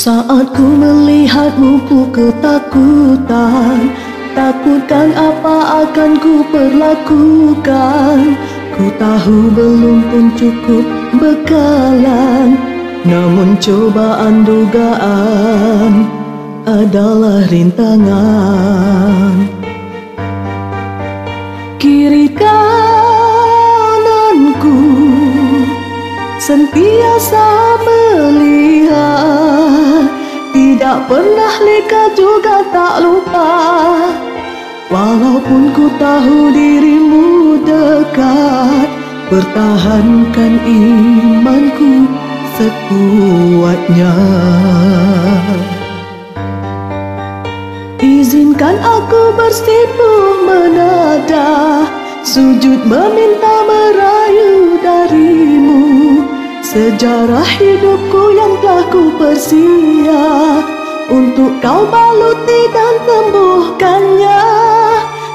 Saat ku melihatmu ku ketakutan Takutkan apa akan ku perlakukan. Ku tahu belum pun cukup bekalan Namun cobaan dugaan adalah rintangan. Kiri kananku sentiasa juga tak lupa. Walaupun ku tahu dirimu dekat Pertahankan imanku sekuatnya. Izinkan aku bersipu menada Sujud meminta merayu darimu. Sejarah hidupku yang telah ku Untuk kau baluti dan tembuhkannya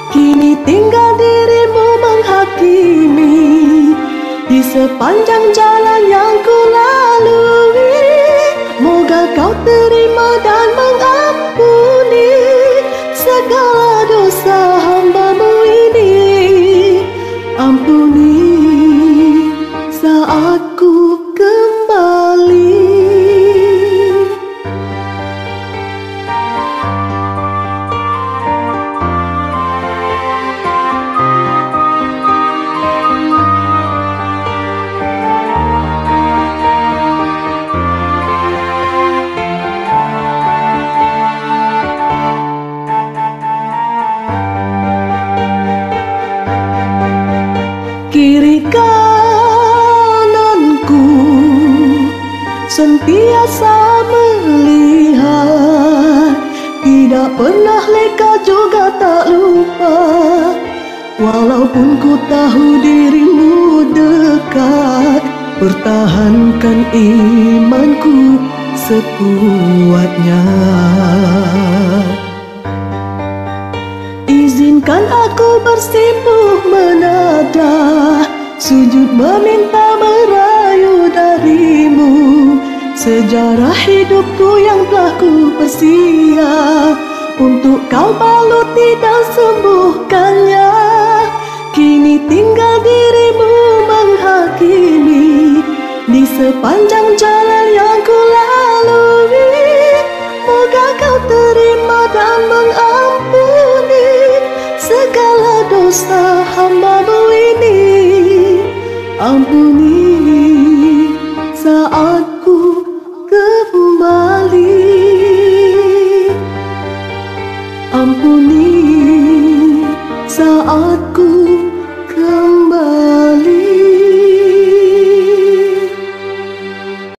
Kini tinggal dirimu menghakimi. Di sepanjang jalan yang ku lalui Moga kau terima dan mengampuni Segala kananku sentiasa melihat. Tidak pernah leka juga tak lupa. Walaupun ku tahu dirimu dekat Pertahankan imanku sekuatnya. Izinkan aku bersimpuh menada Sujud meminta merayu darimu. Sejarah hidupku yang telah ku persia Untuk kau baluti dan sembuhkannya. Kini tinggal dirimu menghakimi. Di sepanjang jalan Ampuni saat ku kembali. Ampuni saat